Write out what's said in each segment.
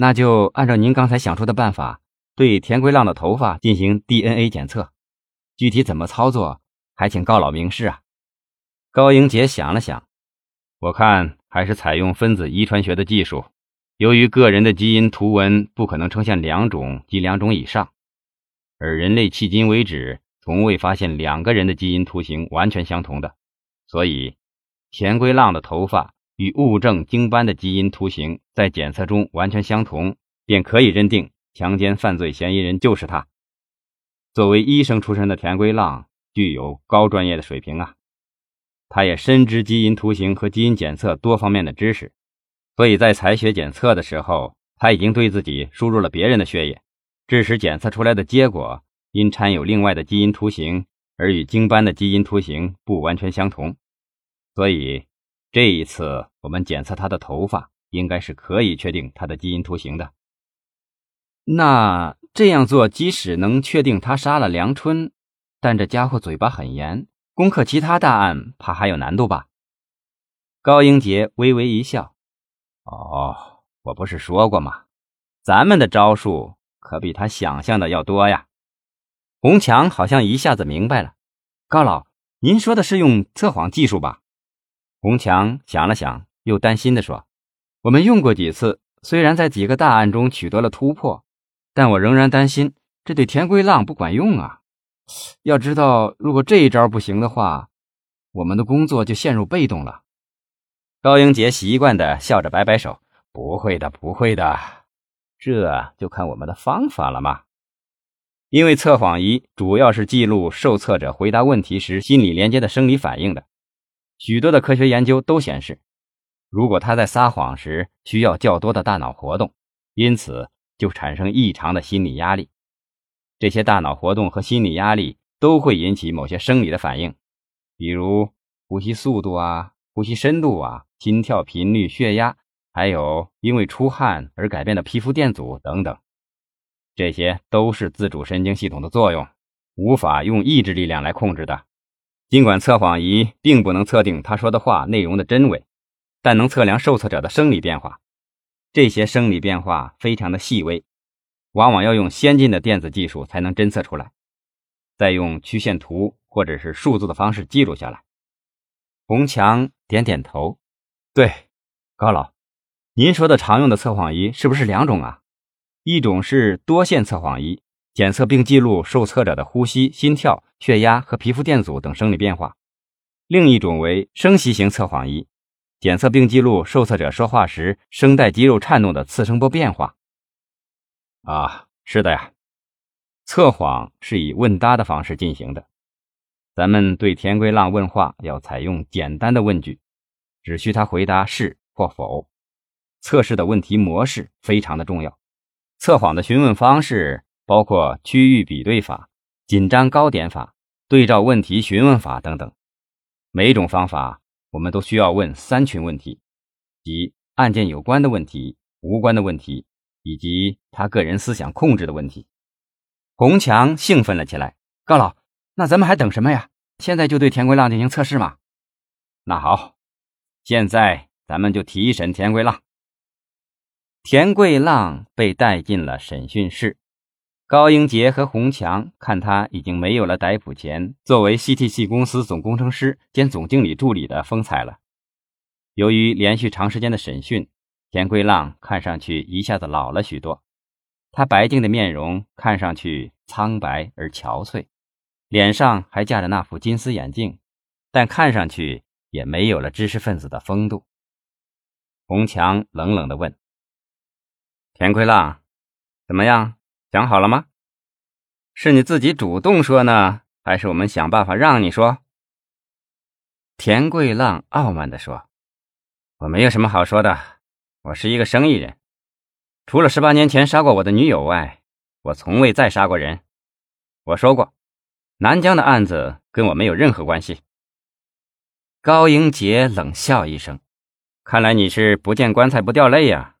那就按照您刚才想出的办法，对田归浪的头发进行 DNA 检测。具体怎么操作，还请高老明示啊。高英杰想了想，我看还是采用分子遗传学的技术。由于个人的基因图文不可能呈现两种及两种以上，而人类迄今为止从未发现两个人的基因图形完全相同的，所以田归浪的头发与物证经斑的基因图形在检测中完全相同，便可以认定强奸犯罪嫌疑人就是他。作为医生出身的田归浪具有高专业的水平啊，他也深知基因图形和基因检测多方面的知识。所以在采血检测的时候，他已经对自己输入了别人的血液，致使检测出来的结果因掺有另外的基因图形而与经斑的基因图形不完全相同。所以这一次我们检测他的头发，应该是可以确定他的基因图形的。那这样做，即使能确定他杀了梁春，但这家伙嘴巴很严，攻克其他大案怕还有难度吧？高英杰微微一笑。哦，我不是说过吗？咱们的招数可比他想象的要多呀。洪强好像一下子明白了。高老，您说的是用测谎技术吧？洪强想了想，又担心地说：“我们用过几次，虽然在几个大案中取得了突破，但我仍然担心这对田归浪不管用啊。要知道，如果这一招不行的话，我们的工作就陷入被动了。”高英杰习惯的笑着摆摆手：“不会的，不会的，这就看我们的方法了嘛。因为测谎仪主要是记录受测者回答问题时心理连接的生理反应的。许多的科学研究都显示，如果他在撒谎时需要较多的大脑活动，因此就产生异常的心理压力。这些大脑活动和心理压力都会引起某些生理的反应，比如呼吸速度啊，呼吸深度啊。”心跳频率、血压，还有因为出汗而改变的皮肤电阻等等，这些都是自主神经系统的作用，无法用意志力量来控制的。尽管测谎仪并不能测定他说的话内容的真伪，但能测量受测者的生理变化。这些生理变化非常的细微，往往要用先进的电子技术才能侦测出来，再用曲线图或者是数字的方式记录下来。洪强点点头。对，高老，您说的常用的测谎仪是不是两种啊？一种是多线测谎仪，检测并记录受测者的呼吸、心跳、血压和皮肤电阻等生理变化；另一种为声息型测谎仪，检测并记录受测者说话时声带肌肉颤动的次声波变化。啊，是的呀，测谎是以问答的方式进行的。咱们对田归浪问话要采用简单的问句。只需他回答是或否。测试的问题模式非常的重要。测谎的询问方式包括区域比对法、紧张高点法、对照问题询问法等等。每一种方法我们都需要问三群问题，即案件有关的问题、无关的问题，以及他个人思想控制的问题。洪强兴奋了起来：“高老，那咱们还等什么呀？现在就对田归浪进行测试吗？”那好。现在咱们就提审田桂浪。田桂浪被带进了审讯室。高英杰和洪强看他已经没有了逮捕前作为 CTC 公司总工程师兼总经理助理的风采了。由于连续长时间的审讯，田桂浪看上去一下子老了许多。他白净的面容看上去苍白而憔悴，脸上还架着那副金丝眼镜，但看上去。也没有了知识分子的风度。洪强冷冷地问：“田奎浪，怎么样？想好了吗？是你自己主动说呢，还是我们想办法让你说？”田桂浪傲慢地说：“我没有什么好说的，我是一个生意人，除了十八年前杀过我的女友外，我从未再杀过人。我说过，南疆的案子跟我没有任何关系。”高英杰冷笑一声：“看来你是不见棺材不掉泪呀。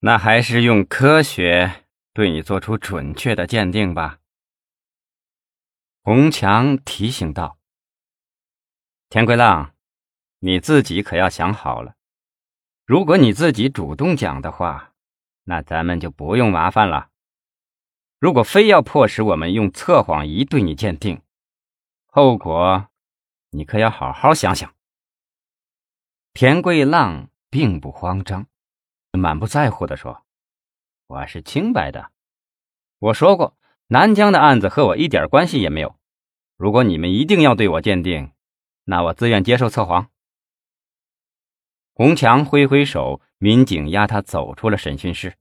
那还是用科学对你做出准确的鉴定吧。”洪强提醒道：“田归浪，你自己可要想好了。如果你自己主动讲的话，那咱们就不用麻烦了。如果非要迫使我们用测谎仪对你鉴定，后果你可要好好想想。田桂浪并不慌张，满不在乎地说：“我是清白的。我说过，南疆的案子和我一点关系也没有。如果你们一定要对我鉴定，那我自愿接受测谎。”洪强挥挥手，民警押他走出了审讯室。